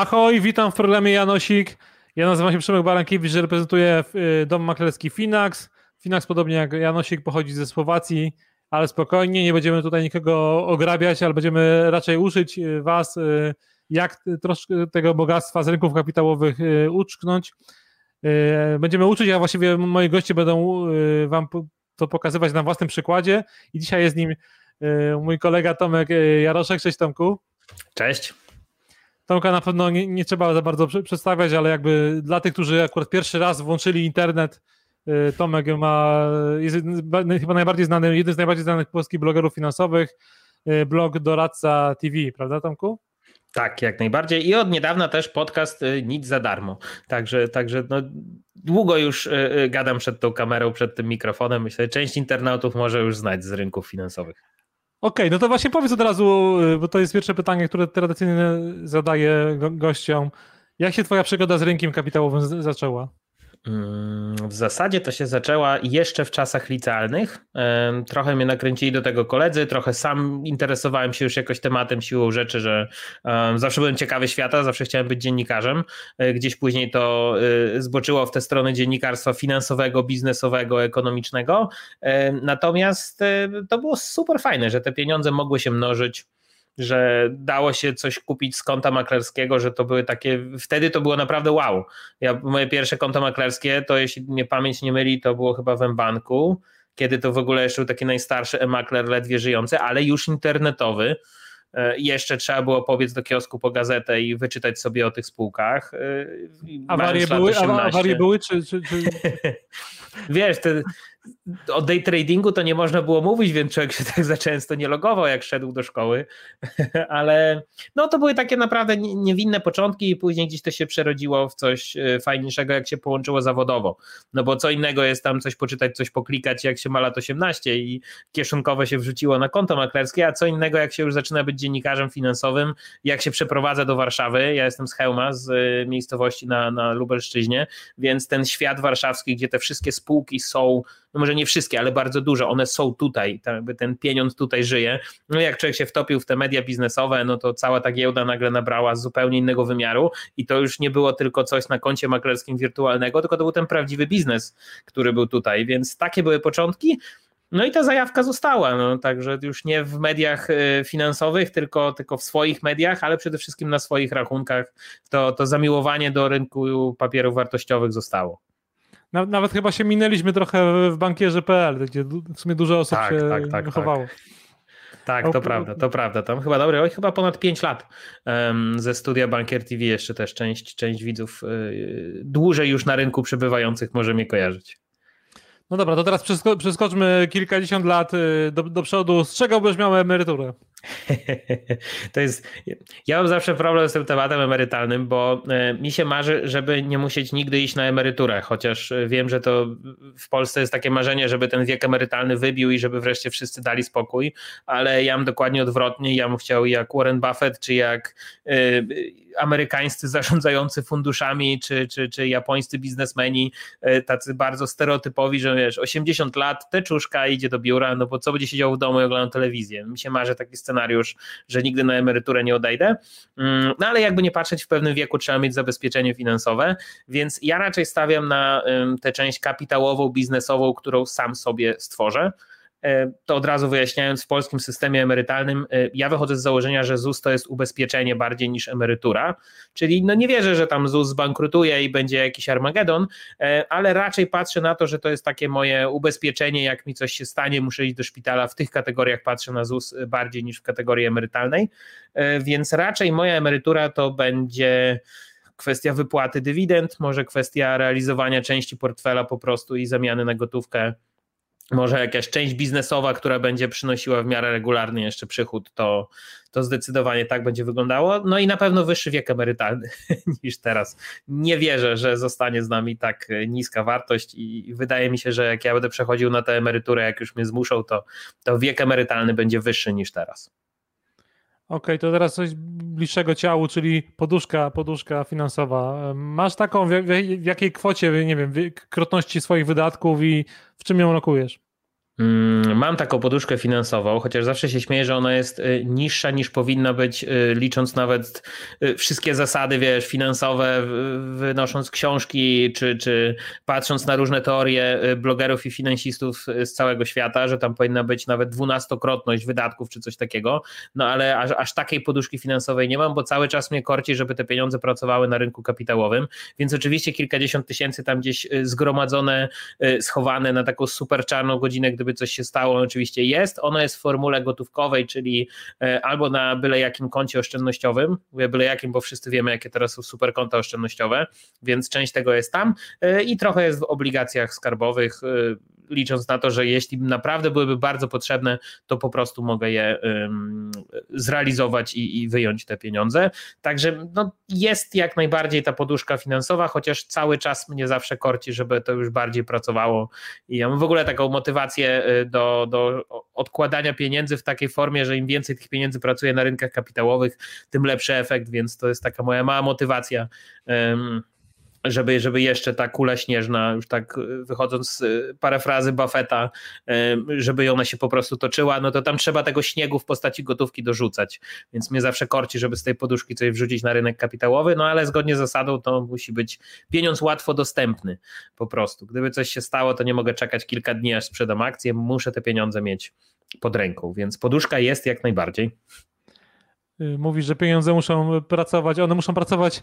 Ahoj, witam w programie Janosik. Ja nazywam się Przemek Barankiewicz, reprezentuję y, dom maklerski Finax. Finax, podobnie jak Janosik, pochodzi ze Słowacji, ale spokojnie, nie będziemy tutaj nikogo ograbiać, ale będziemy raczej uczyć y, Was, y, jak troszkę tego bogactwa z rynków kapitałowych uczknąć. Będziemy uczyć, a właściwie moi goście będą Wam to pokazywać na własnym przykładzie. I dzisiaj jest nim mój kolega Tomek Jaroszek. Cześć Tomku. Cześć. Tomka na pewno nie, nie, trzeba za bardzo przedstawiać, ale jakby dla tych, którzy akurat pierwszy raz włączyli internet, y, Tomek ma, jest chyba najbardziej znany, jeden z najbardziej znanych polskich blogerów finansowych, y, blog Doradca TV, prawda Tomku? Tak, jak najbardziej. I od niedawna też podcast y, Nic za darmo. Także, także no, długo już gadam przed tą kamerą, przed tym mikrofonem. Myślę, że część internautów może już znać z rynków finansowych. Okej, okay, no to właśnie powiedz od razu, y, bo to jest pierwsze pytanie, które tradycyjnie zadaję gościom. Jak się twoja przygoda z rynkiem kapitałowym zaczęła? Mm, w zasadzie to się zaczęła jeszcze w czasach licealnych. Trochę mnie nakręcili do tego koledzy, trochę sam interesowałem się już jakoś tematem siłą rzeczy, że zawsze byłem ciekawy świata, zawsze chciałem być dziennikarzem. E, gdzieś później to e, zboczyło w tę stronę dziennikarstwa finansowego, biznesowego, ekonomicznego. Natomiast e, to było super fajne, że te pieniądze mogły się mnożyć że dało się coś kupić z konta maklerskiego, że to były takie, wtedy to było naprawdę wow. Ja, moje pierwsze konto maklerskie, to jeśli mnie pamięć nie myli, to było chyba w banku kiedy to w ogóle jeszcze był taki najstarszy e-makler ledwie żyjący, ale już internetowy. E, jeszcze trzeba było powiedz do kiosku po gazetę i wyczytać sobie o tych spółkach. E, awarie były, awarie były, czy... czy, czy... Wiesz, te, o day tradingu to nie można było mówić, więc człowiek się tak za często nie logował, jak szedł do szkoły, ale no to były takie naprawdę niewinne początki i później gdzieś to się przerodziło w coś e, fajniejszego, jak się połączyło zawodowo, no bo co innego jest tam coś poczytać, coś poklikać, jak się ma lat 18 i kieszonkowo się wrzuciło na konto maklerskie, a co innego, jak się już zaczyna być dziennikarzem finansowym, jak się przeprowadza do Warszawy, ja jestem z Chełma, z e, miejscowości na, na Lubelszczyźnie, więc ten świat warszawski, gdzie te wszystkie spółki są no może nie wszystkie, ale bardzo duże, one są tutaj, ten pieniądz tutaj żyje. No jak człowiek się wtopił w te media biznesowe, no to cała ta giełda nagle nabrała zupełnie innego wymiaru i to już nie było tylko coś na koncie maklerskim wirtualnego, tylko to był ten prawdziwy biznes, który był tutaj, więc takie były początki. No i ta zajawka została, no, także już nie w mediach y, finansowych, tylko, tylko w swoich mediach, ale przede wszystkim na swoich rachunkach to, to zamiłowanie do rynku papierów wartościowych zostało. Nawet chyba się minęliśmy trochę w bankierze.pl, gdzie w sumie dużo osób tak, się tak, tak, wychowało. Tak. Tak, to prawda, to prawda. Tam chyba dobry, oj, chyba ponad 5 lat um, ze studia Bankier TV jeszcze też część, część widzów y, dłużej już na rynku przebywających może mnie kojarzyć. No dobra, to teraz przeskoczmy kilkadziesiąt lat y, do, do przodu. Z czego byś miał emeryturę? To jest. Ja mam zawsze problem z tym tematem emerytalnym, bo e, mi się marzy, żeby nie musieć nigdy iść na emeryturę, chociaż e, wiem, że to w Polsce jest takie marzenie, żeby ten wiek emerytalny wybił i żeby wreszcie wszyscy dali spokój, ale ja mam dokładnie odwrotnie. Ja bym chciał jak Warren Buffett, czy jak e, amerykańscy zarządzający funduszami, czy, czy, czy japońscy biznesmeni, tacy bardzo stereotypowi, że wiesz, 80 lat, teczuszka idzie do biura, no bo co będzie siedział w domu i oglądał telewizję. Mi się marzy taki scenariusz, że nigdy na emeryturę nie odejdę. Mm, no ale jakby nie patrzeć, w pewnym wieku trzeba mieć zabezpieczenie finansowe, więc ja raczej stawiam na tę część kapitałową, biznesową, którą sam sobie stworzę. E, to od razu wyjaśniając, w polskim systemie emerytalnym, e, ja wychodzę z założenia, że ZUS to jest ubezpieczenie bardziej niż emerytura, czyli no nie wierzę, że tam ZUS zbankrutuje i będzie jakiś Armagedon, e, ale raczej patrzę na to, że to jest takie moje ubezpieczenie, jak mi coś się stanie, muszę iść do szpitala, w tych kategoriach patrzę na ZUS bardziej niż w kategorii emerytalnej, więc raczej moja emerytura to będzie kwestia wypłaty dywidend, może kwestia realizowania części portfela po prostu i zamiany na gotówkę może jakaś część biznesowa, która będzie przynosiła w miarę regularny jeszcze przychód, to, to zdecydowanie tak będzie wyglądało. No i na pewno wyższy wiek emerytalny niż teraz. Nie wierzę, że zostanie z nami tak niska wartość i wydaje mi się, że jak ja będę przechodził na tę emeryturę, jak już mnie zmuszą, to, to wiek emerytalny będzie wyższy niż teraz. Okay, to teraz coś bliższego ciału, czyli poduszka, poduszka finansowa. Masz taką, w, w jakiej kwocie, nie wiem, krotności swoich wydatków i w czym ją lokujesz? Mm, mam taką poduszkę finansową, chociaż zawsze się śmieję, że ona jest y, niższa niż powinna być, y, licząc nawet y, wszystkie zasady, wiesz, finansowe, wynosząc książki, czy, czy patrząc na różne teorie blogerów i finansistów z całego świata, że tam powinna być nawet dwunastokrotność wydatków, czy coś takiego. No ale aż, aż takiej poduszki finansowej nie mam, bo cały czas mnie korci, żeby te pieniądze pracowały na rynku kapitałowym. Więc oczywiście kilkadziesiąt tysięcy tam gdzieś zgromadzone, schowane na taką super czarną godzinę, gdyby coś się stało, oczywiście jest. Ono jest w formule gotówkowej, czyli e, albo na byle jakim koncie oszczędnościowym, mówię byle jakim, bo wszyscy wiemy, jakie teraz są super konta oszczędnościowe, więc część tego jest tam e, i trochę jest w obligacjach skarbowych e, licząc na to, że jeśli naprawdę byłyby bardzo potrzebne, to po prostu mogę je zrealizować i, i wyjąć te pieniądze. Także no, jest jak najbardziej ta poduszka finansowa, chociaż cały czas mnie zawsze korci, żeby to już bardziej pracowało. I ja mam w ogóle taką motywację y, do, do odkładania pieniędzy w takiej formie, że im więcej tych pieniędzy pracuje na rynkach kapitałowych, tym lepszy efekt, więc to jest taka moja mała motywacja żeby, żeby jeszcze ta kula śnieżna, już tak y, wychodząc z y, parafrazy Buffetta, y, żeby ona się po prostu toczyła, no to tam trzeba tego śniegu w postaci gotówki dorzucać. Więc mnie zawsze korci, żeby z tej poduszki coś wrzucić na rynek kapitałowy, no ale zgodnie z zasadą to musi być pieniądz łatwo dostępny po prostu. Gdyby coś się stało, to nie mogę czekać kilka dni, aż sprzedam akcję, muszę te pieniądze mieć pod ręką, więc poduszka jest jak najbardziej. Mówi, że pieniądze muszą pracować, one muszą pracować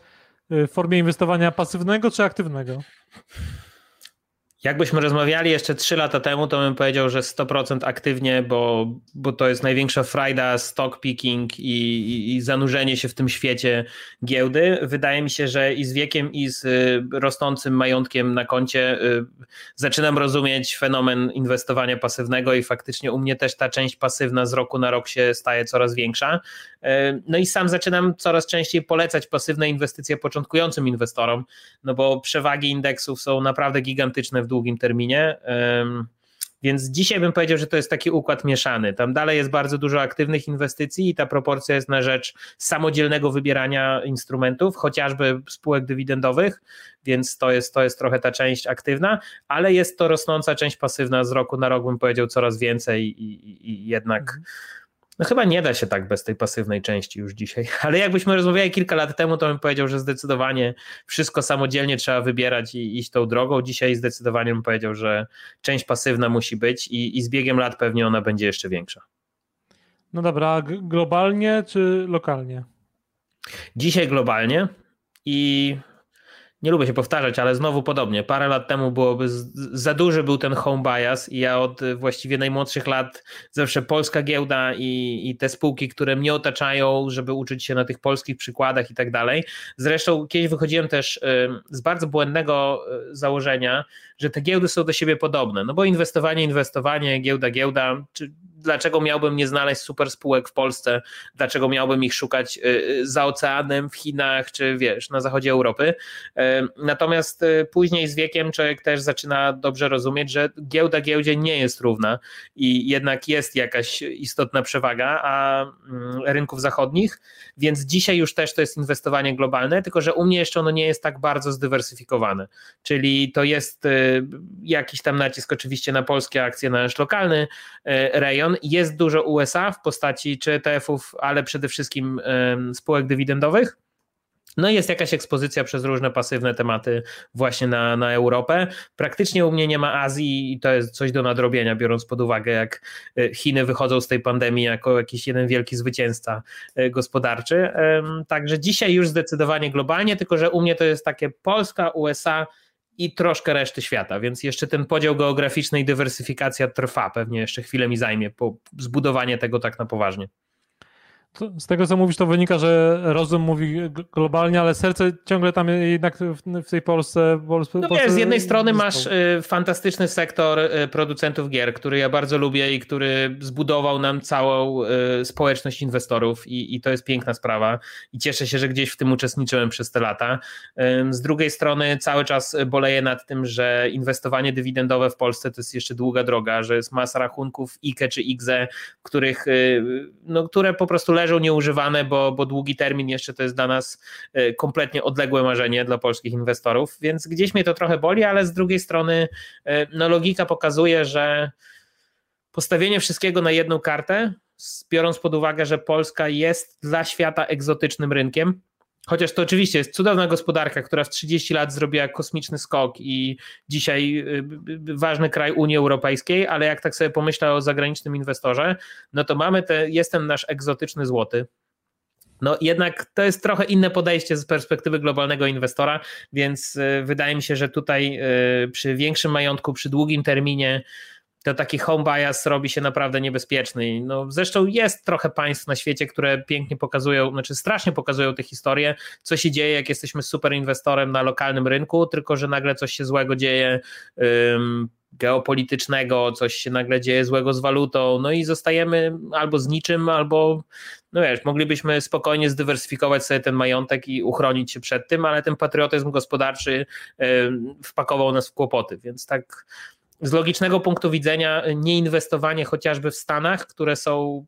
w formie inwestowania pasywnego czy aktywnego? Jakbyśmy rozmawiali jeszcze 3 lata temu, to bym powiedział, że 100% aktywnie, bo, bo to jest największa frajda, stock picking i, i, i, zanurzenie się w tym świecie giełdy. Wydaje mi się, że i z wiekiem, i z y, rosnącym majątkiem na koncie y, zaczynam rozumieć fenomen inwestowania pasywnego i faktycznie u mnie też ta część pasywna z roku na rok się staje coraz większa. Y, no i sam zaczynam coraz częściej polecać pasywne inwestycje początkującym inwestorom, no bo przewagi indeksów są naprawdę gigantyczne w długim terminie. Więc dzisiaj bym powiedział, że to jest taki układ mieszany. Tam dalej jest bardzo dużo aktywnych inwestycji i ta proporcja jest na rzecz samodzielnego wybierania instrumentów, chociażby spółek dywidendowych, więc to jest, to jest trochę ta część aktywna, ale jest to rosnąca część pasywna z roku na rok, bym powiedział, coraz więcej i, i, i jednak. Mhm no chyba nie da się tak bez tej pasywnej części już dzisiaj, ale jakbyśmy rozmawiali kilka lat temu, to bym powiedział, że zdecydowanie wszystko samodzielnie trzeba wybierać i iść tą drogą. Dzisiaj zdecydowanie bym powiedział, że część pasywna musi być i, i z biegiem lat pewnie ona będzie jeszcze większa. No dobra, globalnie czy lokalnie? Dzisiaj globalnie i nie lubię się powtarzać, ale znowu podobnie. Parę lat temu byłoby za duży był ten home bias i ja od właściwie najmłodszych lat zawsze polska giełda i, i te spółki, które mnie otaczają, żeby uczyć się na tych polskich przykładach i tak dalej. Zresztą kiedyś wychodziłem też z bardzo błędnego y, założenia, że te giełdy są do siebie podobne, no bo inwestowanie, inwestowanie, giełda, giełda, czy dlaczego miałbym nie znaleźć super spółek w Polsce, dlaczego miałbym ich szukać y, y, za oceanem, w Chinach, czy wiesz, na zachodzie Europy. Y, natomiast później z wiekiem człowiek też zaczyna dobrze rozumieć, że giełda giełdzie nie jest równa i jednak jest jakaś istotna przewaga a mm, rynków zachodnich, więc dzisiaj już też to jest inwestowanie globalne, tylko że u mnie jeszcze ono nie jest tak bardzo zdywersyfikowane, czyli to jest jakiś tam nacisk oczywiście na polskie akcje, na nasz lokalny rejon, jest dużo USA w postaci czy ETF-ów, ale przede wszystkim spółek dywidendowych. No i jest jakaś ekspozycja przez różne pasywne tematy właśnie na, na Europę. Praktycznie u mnie nie ma Azji i to jest coś do nadrobienia, biorąc pod uwagę, jak e, Chiny wychodzą z tej pandemii jako jakiś jeden wielki zwycięzca e, gospodarczy. Także dzisiaj już zdecydowanie globalnie, tylko że u mnie to jest takie Polska, USA, i troszkę reszty świata, więc jeszcze ten podział geograficzny i dywersyfikacja trwa, pewnie jeszcze chwilę mi zajmie po zbudowanie tego tak na poważnie. Z tego, co mówisz, to wynika, że rozum mówi globalnie, ale serce ciągle tam jednak w tej Polsce. Polsce no wiesz, z jednej strony masz y, fantastyczny sektor y, producentów gier, który ja bardzo lubię i który zbudował nam całą y, społeczność inwestorów i, i to jest piękna sprawa i cieszę się, że gdzieś w tym uczestniczyłem przez te lata. Z drugiej strony cały czas boleję nad tym, że inwestowanie dywidendowe w Polsce to jest jeszcze długa droga, że jest masa rachunków IKE czy IGZE, których, no, które po prostu leżą leżą nieużywane, bo, bo długi termin jeszcze to jest dla nas e, kompletnie odległe marzenie dla polskich inwestorów, więc gdzieś mnie to trochę boli, ale z drugiej strony e, no, logika pokazuje, że postawienie wszystkiego na jedną kartę, biorąc pod uwagę, że Polska jest dla świata egzotycznym rynkiem, Chociaż to oczywiście jest cudowna gospodarka, która w 30 lat zrobiła kosmiczny skok i dzisiaj y, ważny kraj Unii Europejskiej, ale jak tak sobie pomyślę o zagranicznym inwestorze, no to mamy te, jest ten nasz egzotyczny złoty, no jednak to jest trochę inne podejście z perspektywy globalnego inwestora, więc y, wydaje mi się, że tutaj y, przy większym majątku, przy długim terminie, to taki home bias robi się naprawdę niebezpieczny. No, zresztą jest trochę państw na świecie, które pięknie pokazują, znaczy strasznie pokazują te historie, co się dzieje, jak jesteśmy super inwestorem na lokalnym rynku, tylko że nagle coś się złego dzieje. Um, geopolitycznego, coś się nagle dzieje złego z walutą, no i zostajemy albo z niczym, albo no wiesz, moglibyśmy spokojnie zdywersyfikować sobie ten majątek i uchronić się przed tym, ale ten patriotyzm gospodarczy wpakował nas w kłopoty, więc tak z logicznego punktu widzenia nieinwestowanie chociażby w Stanach, które są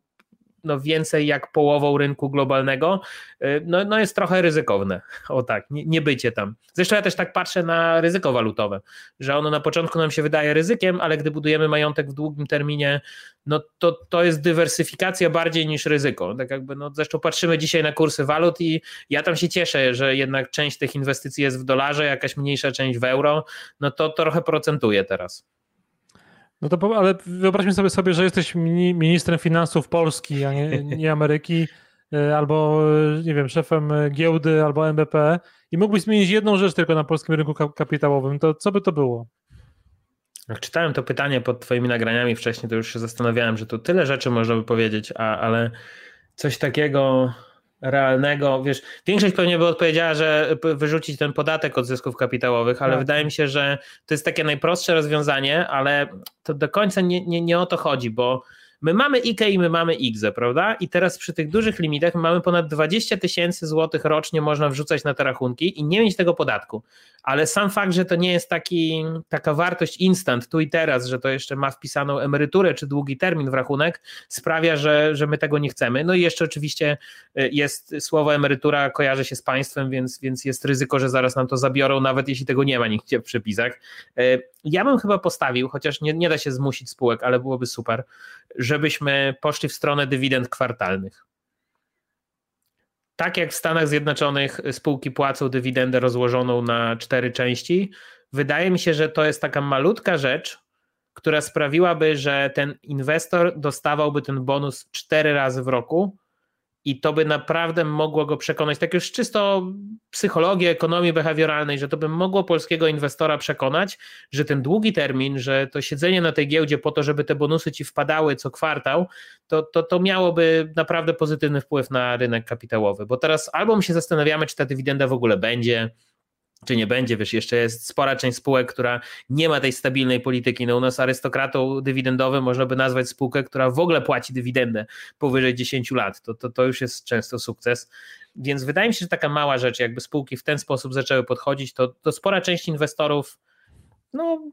no więcej jak połową rynku globalnego, y, no, no jest trochę ryzykowne. O tak, nie, nie bycie tam. Zresztą ja też tak patrzę na ryzyko walutowe, że ono na początku nam się wydaje ryzykiem, ale gdy budujemy majątek w długim terminie, no to, to jest dywersyfikacja bardziej niż ryzyko. Tak jakby, no zresztą patrzymy dzisiaj na kursy walut i ja tam się cieszę, że jednak część tych inwestycji jest w dolarze, jakaś mniejsza część w euro, no to, to trochę procentuje teraz. No to, ale wyobraźmy sobie, sobie, że jesteś ministrem finansów Polski, a nie, nie Ameryki, e, albo, e, nie wiem, szefem giełdy, albo MBP i mógłbyś zmienić jedną rzecz tylko na polskim rynku kapitałowym, to co by to było? Jak czytałem to pytanie pod twoimi nagraniami wcześniej, to już się zastanawiałem, że tu tyle rzeczy można by powiedzieć, a, ale coś takiego realnego, wiesz, większość pewnie by odpowiedziała, że wyrzucić ten podatek od zysków kapitałowych, ale tak. wydaje mi się, że to jest takie najprostsze rozwiązanie, ale to do końca nie, nie, nie o to chodzi, bo My mamy IKE i my mamy IGZE, prawda? I teraz przy tych dużych limitach mamy ponad 20 tysięcy złotych rocznie można wrzucać na te rachunki i nie mieć tego podatku. Ale sam fakt, że to nie jest taki, taka wartość instant tu i teraz, że to jeszcze ma wpisaną emeryturę czy długi termin w rachunek, sprawia, że, że my tego nie chcemy. No i jeszcze oczywiście y, jest słowo emerytura kojarzy się z państwem, więc, więc jest ryzyko, że zaraz nam to zabiorą, nawet jeśli tego nie ma nigdzie w przepisach. Y, ja bym chyba postawił, chociaż nie, nie da się zmusić spółek, ale byłoby super, żebyśmy poszli w stronę dywidend kwartalnych. Tak jak w Stanach Zjednoczonych spółki płacą dywidendę rozłożoną na cztery części, wydaje mi się, że to jest taka malutka rzecz, która sprawiłaby, że ten inwestor dostawałby ten bonus cztery razy w roku, i to by naprawdę mogło go przekonać, tak już czysto psychologii, ekonomii behawioralnej, że to by mogło polskiego inwestora przekonać, że ten długi termin, że to siedzenie na tej giełdzie po to, żeby te bonusy ci wpadały co kwartał, to, to, to miałoby naprawdę pozytywny wpływ na rynek kapitałowy. Bo teraz albo my się zastanawiamy, czy ta dywidenda w ogóle będzie, czy nie będzie, wiesz, jeszcze jest spora część spółek, która nie ma tej stabilnej polityki. No u nas arystokratą dywidendowym można by nazwać spółkę, która w ogóle płaci dywidendę powyżej 10 lat. To, to, to już jest często sukces. Więc wydaje mi się, że taka mała rzecz, jakby spółki w ten sposób zaczęły podchodzić, to, to spora część inwestorów no,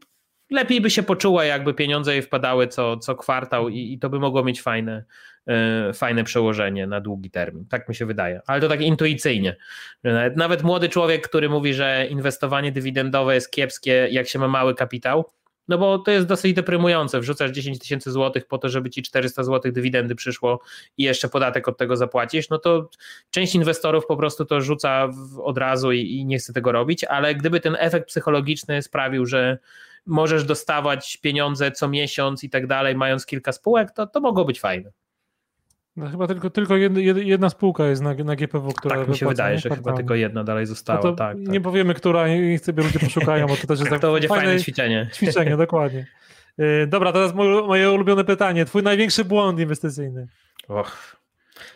lepiej by się poczuła, jakby pieniądze jej wpadały co, co kwartał i, i to by mogło mieć fajne, yy, fajne przełożenie na długi termin. Tak mi się wydaje. Ale to tak intuicyjnie. Nawet, nawet młody człowiek, który mówi, że inwestowanie dywidendowe jest kiepskie, jak się ma mały kapitał, no bo to jest dosyć deprymujące. Wrzucasz 10 tysięcy złotych po to, żeby ci 400 złotych dywidendy przyszło i jeszcze podatek od tego zapłacisz, no to część inwestorów po prostu to rzuca od razu i, i nie chce tego robić, ale gdyby ten efekt psychologiczny sprawił, że możesz dostawać pieniądze co miesiąc i tak dalej, mając kilka spółek, to, to mogło być fajne. No chyba tylko, tylko jedna, jedna spółka jest na, na GPW, która Tak mi się wydaje, że chyba tylko jedna dalej została. No tak, nie tak. powiemy, która, nie chcę, ludzie poszukają, bo to też jest tak To będzie fajne, fajne ćwiczenie. Ćwiczenie, dokładnie. Y, dobra, teraz moje ulubione pytanie. Twój największy błąd inwestycyjny? Och,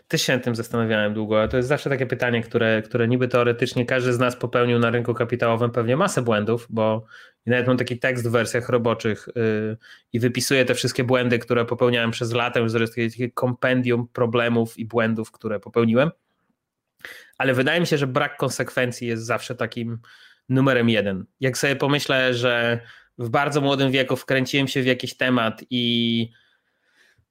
też się tym zastanawiałem długo, ale to jest zawsze takie pytanie, które, które niby teoretycznie każdy z nas popełnił na rynku kapitałowym pewnie masę błędów, bo nawet mam taki tekst w wersjach roboczych yy, i wypisuję te wszystkie błędy, które popełniałem przez lata, już jest takie kompendium problemów i błędów, które popełniłem. Ale wydaje mi się, że brak konsekwencji jest zawsze takim numerem jeden. Jak sobie pomyślę, że w bardzo młodym wieku wkręciłem się w jakiś temat i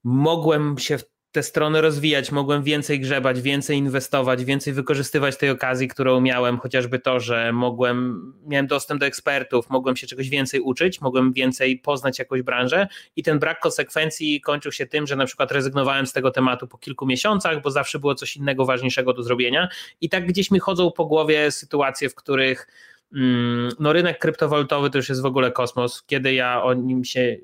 mogłem się te strony rozwijać, mogłem więcej grzebać, więcej inwestować, więcej wykorzystywać tej okazji, którą miałem, chociażby to, że mogłem, miałem dostęp do ekspertów, mogłem się czegoś więcej uczyć, mogłem więcej poznać jakąś branżę i ten brak konsekwencji kończył się tym, że na przykład rezygnowałem z tego tematu po kilku miesiącach, bo zawsze było coś innego ważniejszego do zrobienia. I tak gdzieś mi chodzą po głowie sytuacje, w których mm, no rynek kryptowalutowy to już jest w ogóle kosmos, kiedy ja o nim się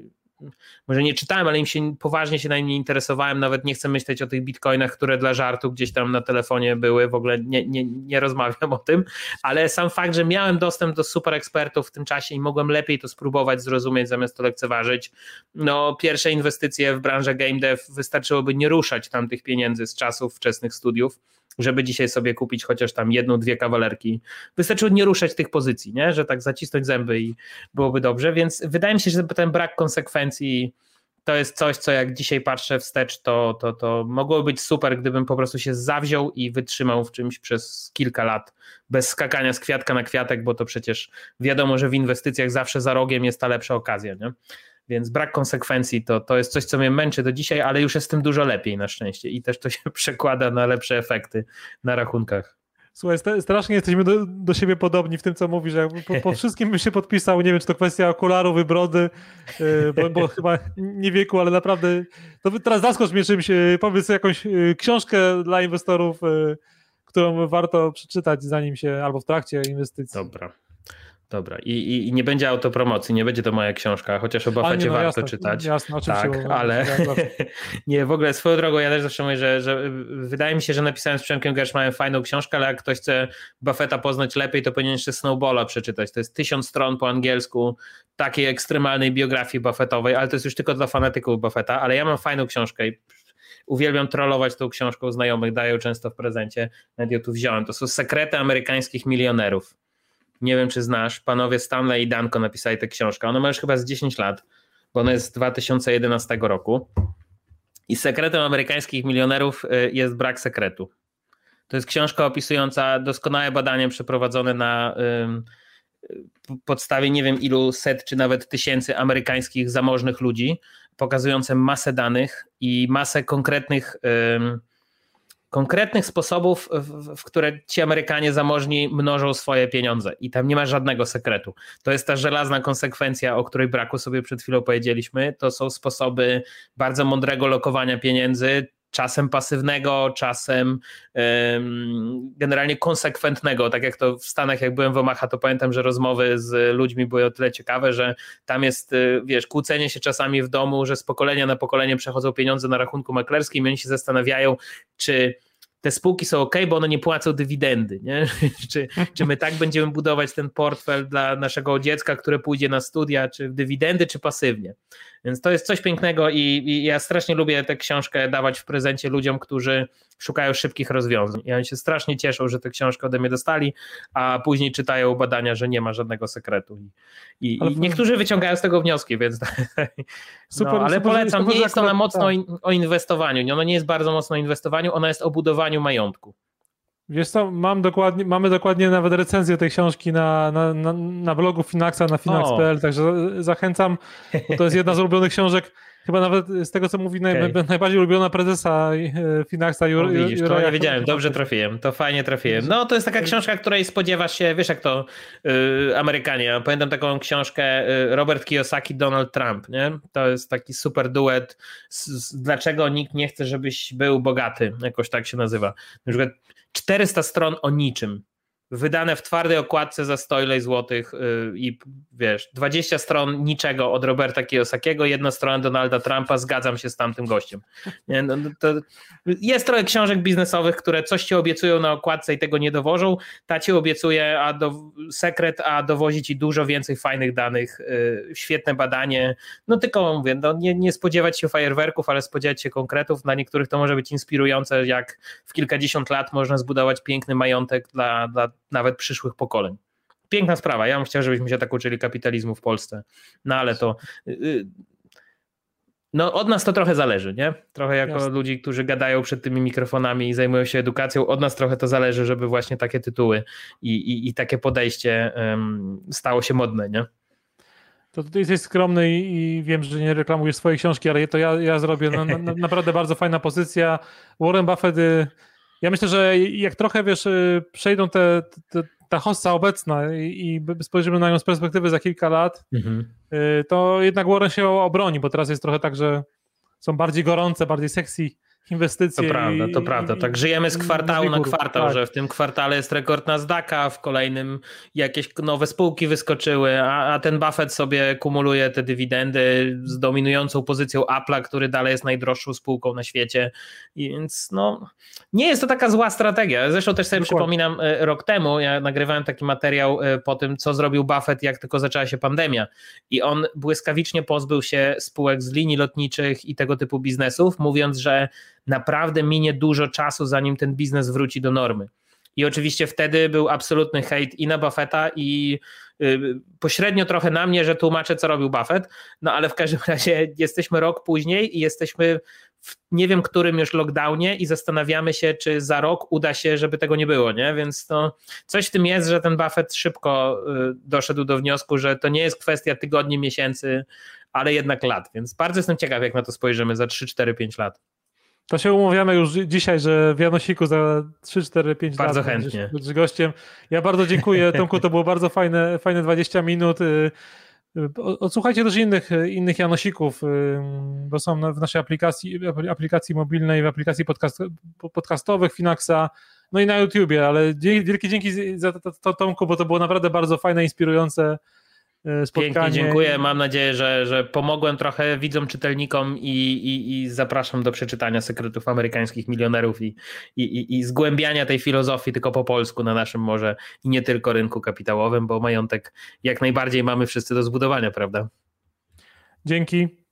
może nie czytałem, ale im się poważnie się na nim nie interesowałem, nawet nie chcę myśleć o tych bitcoinach, które dla żartu gdzieś tam na telefonie były, w ogóle nie, nie, nie rozmawiam o tym, ale sam fakt, że miałem dostęp do super ekspertów w tym czasie i mogłem lepiej to spróbować zrozumieć zamiast to lekceważyć, no pierwsze inwestycje w branżę game dev wystarczyłoby nie ruszać tam tych pieniędzy z czasów wczesnych studiów, żeby dzisiaj sobie kupić chociaż tam jedną, dwie kawalerki. Wystarczyło nie ruszać tych pozycji, nie? że tak zacisnąć zęby i byłoby dobrze, więc wydaje mi się, że ten brak konsekwencji to jest coś, co jak dzisiaj patrzę wstecz, to, to, to mogłoby być super, gdybym po prostu się zawziął i wytrzymał w czymś przez kilka lat, bez skakania z kwiatka na kwiatek, bo to przecież wiadomo, że w inwestycjach zawsze za rogiem jest ta lepsza okazja. Nie? Więc brak konsekwencji to, to jest coś, co mnie męczy do dzisiaj, ale już jest tym dużo lepiej na szczęście i też to się przekłada na lepsze efekty na rachunkach. Słuchaj, strasznie jesteśmy do, do siebie podobni w tym, co mówisz. Po, po, wszystkim bym się podpisał. Nie wiem, czy to kwestia okularów, wybrody, yy, bo, bo, chyba nie wieku, ale naprawdę. To teraz zaskocz mnie czymś. Yy, powiedz jakąś yy, książkę dla inwestorów, którą warto przeczytać, zanim się albo w trakcie inwestycji. Dobra. Dobra, I, i, I, nie będzie autopromocji, nie będzie to moja książka, chociaż o Buffetcie no, warto jasne, czytać. Jasne, oczywiście. Tak, ale nie, w ogóle swoją drogą ja też zawsze mówię, że, że wydaje mi się, że napisałem z Przemkiem Gershmanem fajną książkę, ale jak ktoś chce Buffetta poznać lepiej, to powinien jeszcze Snowballa przeczytać. To jest tysiąc stron po angielsku takiej ekstremalnej biografii Buffettowej, ale to jest już tylko dla fanatyków Buffetta, ale ja mam fajną książkę i uwielbiam trollować tą książką znajomych, daję często w prezencie, nawet ją tu wziąłem. To są sekrety amerykańskich milionerów nie wiem czy znasz, panowie Stanley i Danko napisali tę książkę. Ona ma już chyba z 10 lat, bo ona jest z 2011 roku. I sekretem amerykańskich milionerów y, jest brak sekretu. To jest książka opisująca doskonałe badanie przeprowadzone na podstawie nie wiem ilu set czy nawet tysięcy amerykańskich zamożnych ludzi, pokazujące masę danych i masę konkretnych konkretnych sposobów, w, w, które ci Amerykanie zamożni mnożą swoje pieniądze i tam nie ma żadnego sekretu. To jest ta żelazna konsekwencja, o której braku sobie przed chwilą powiedzieliśmy. To są sposoby bardzo mądrego lokowania pieniędzy, czasem pasywnego, czasem um, generalnie konsekwentnego. Tak jak to w Stanach, jak byłem w Omaha, to pamiętam, że rozmowy z ludźmi były o tyle ciekawe, że tam jest, y, wiesz, kłócenie się czasami w domu, że z pokolenia na pokolenie przechodzą pieniądze na rachunku maklerskim i oni się zastanawiają, czy te spółki są ok, bo one nie płacą dywidendy. Nie? czy, czy my tak będziemy budować ten portfel dla naszego dziecka, które pójdzie na studia, czy dywidendy, czy pasywnie. Więc to jest coś pięknego i, i ja strasznie lubię tę książkę dawać w prezencie ludziom, którzy szukają szybkich rozwiązań. I oni się strasznie cieszą, że tę książkę ode mnie dostali, a później czytają badania, że nie ma żadnego sekretu. I, i, i niektórzy wyciągają z tego wnioski, więc. Super, no, ale super, polecam, super, nie jest ona mocno tak. o inwestowaniu. Ona nie jest bardzo mocno o inwestowaniu, ona jest o budowaniu majątku. Wiesz co, mam dokładnie, mamy dokładnie nawet recenzję tej książki na, na, na, na blogu Finaxa, na finax.pl, także zachęcam, bo to jest jedna z ulubionych książek, chyba nawet z tego, co mówi okay. naj, najbardziej ulubiona prezesa e, Finaxa, Jur, widzisz, to nie wiedziałem, dobrze trafiłem, to fajnie trafiłem. No to jest taka książka, której spodziewasz się, wiesz jak to yy, Amerykanie, pamiętam taką książkę yy, Robert Kiyosaki, Donald Trump, nie? To jest taki super duet, z, z, dlaczego nikt nie chce, żebyś był bogaty, jakoś tak się nazywa. Na przykład 400 stron o niczym wydane w twardej okładce za 100 ileś złotych yy, i wiesz, 20 stron niczego od Roberta Kiyosakiego, jedna strona Donalda Trumpa, zgadzam się z tamtym gościem. Nie, no, no jest trochę książek biznesowych, które coś ci obiecują na okładce i tego nie dowożą, ta ci obiecuje a do, sekret, a dowozi ci dużo więcej fajnych danych, yy, świetne badanie, no tylko mówię, no, nie, nie spodziewać się fajerwerków, ale spodziewać się konkretów, na niektórych to może być inspirujące, jak w kilkadziesiąt lat można zbudować piękny majątek dla, dla nawet przyszłych pokoleń. Piękna sprawa. Ja bym chciał, żebyśmy się tak uczyli kapitalizmu w Polsce. No ale to. Y, y, no, od nas to trochę zależy, nie? Trochę jako Jasne. ludzi, którzy gadają przed tymi mikrofonami i zajmują się edukacją, od nas trochę to zależy, żeby właśnie takie tytuły i, i, i takie podejście um, stało się modne, nie? to ty jesteś skromny i, wiem, że nie reklamujesz swojej książki, ale to ja, ja zrobię. No, na, naprawdę bardzo fajna pozycja. Warren Buffett, y, ja myślę, że jak trochę, wiesz, y, przejdą te, te ta hossa obecna i, i spojrzymy na nią z perspektywy za kilka lat, mhm. Y, to jednak Warren się obroni, bo teraz jest trochę tak, że są bardziej gorące, bardziej sexy inwestycje. To prawda, to i, prawda. Tak żyjemy z kwartału na kwartał, tak. że w tym kwartale jest rekord Nasdaqa, w kolejnym jakieś nowe spółki wyskoczyły, a, a ten Buffett sobie kumuluje te dywidendy z dominującą pozycją Apple'a, który dalej jest najdroższą spółką na świecie. I więc no, nie jest to taka zła strategia. Zresztą też sobie Dokładnie. przypominam e, rok temu, ja nagrywałem taki materiał e, po tym, co zrobił Buffett, jak tylko zaczęła się pandemia. I on błyskawicznie pozbył się spółek z linii lotniczych i tego typu biznesów, mówiąc, że naprawdę minie dużo czasu, zanim ten biznes wróci do normy. I oczywiście wtedy był absolutny hejt i na Buffetta, i y, pośrednio trochę na mnie, że tłumaczę, co robił Buffett. No ale w każdym razie jesteśmy rok później i jesteśmy w nie wiem którym już lockdownie i zastanawiamy się, czy za rok uda się, żeby tego nie było, nie? Więc to coś w tym jest, że ten Buffett szybko y, doszedł do wniosku, że to nie jest kwestia tygodni, miesięcy, ale jednak lat. Więc bardzo jestem ciekaw, jak na to spojrzymy za 3, 4, 5 lat. To się umawiamy już dzisiaj, że w Janosiku za 3, 4, 5 bardzo lat chętnie. będziesz gościem. Ja bardzo dziękuję Tomku, to było bardzo fajne, fajne 20 minut. Y, y, odsłuchajcie też innych, innych Janosików, y, bo są w naszej aplikacji, aplikacji mobilnej, w aplikacji podcast, podcastowych Finaxa, no i na YouTubie, ale wielkie dzięki za to, to, Tomku, bo to było naprawdę bardzo fajne, inspirujące spotkanie. Pięknie, dziękuję. Mam nadzieję, że, że pomogłem trochę widzom, czytelnikom i, i, i zapraszam do przeczytania sekretów amerykańskich milionerów i, i, i zgłębiania tej filozofii tylko po polsku na naszym może i nie tylko rynku kapitałowym, bo majątek jak najbardziej mamy wszyscy do zbudowania, prawda? Dzięki.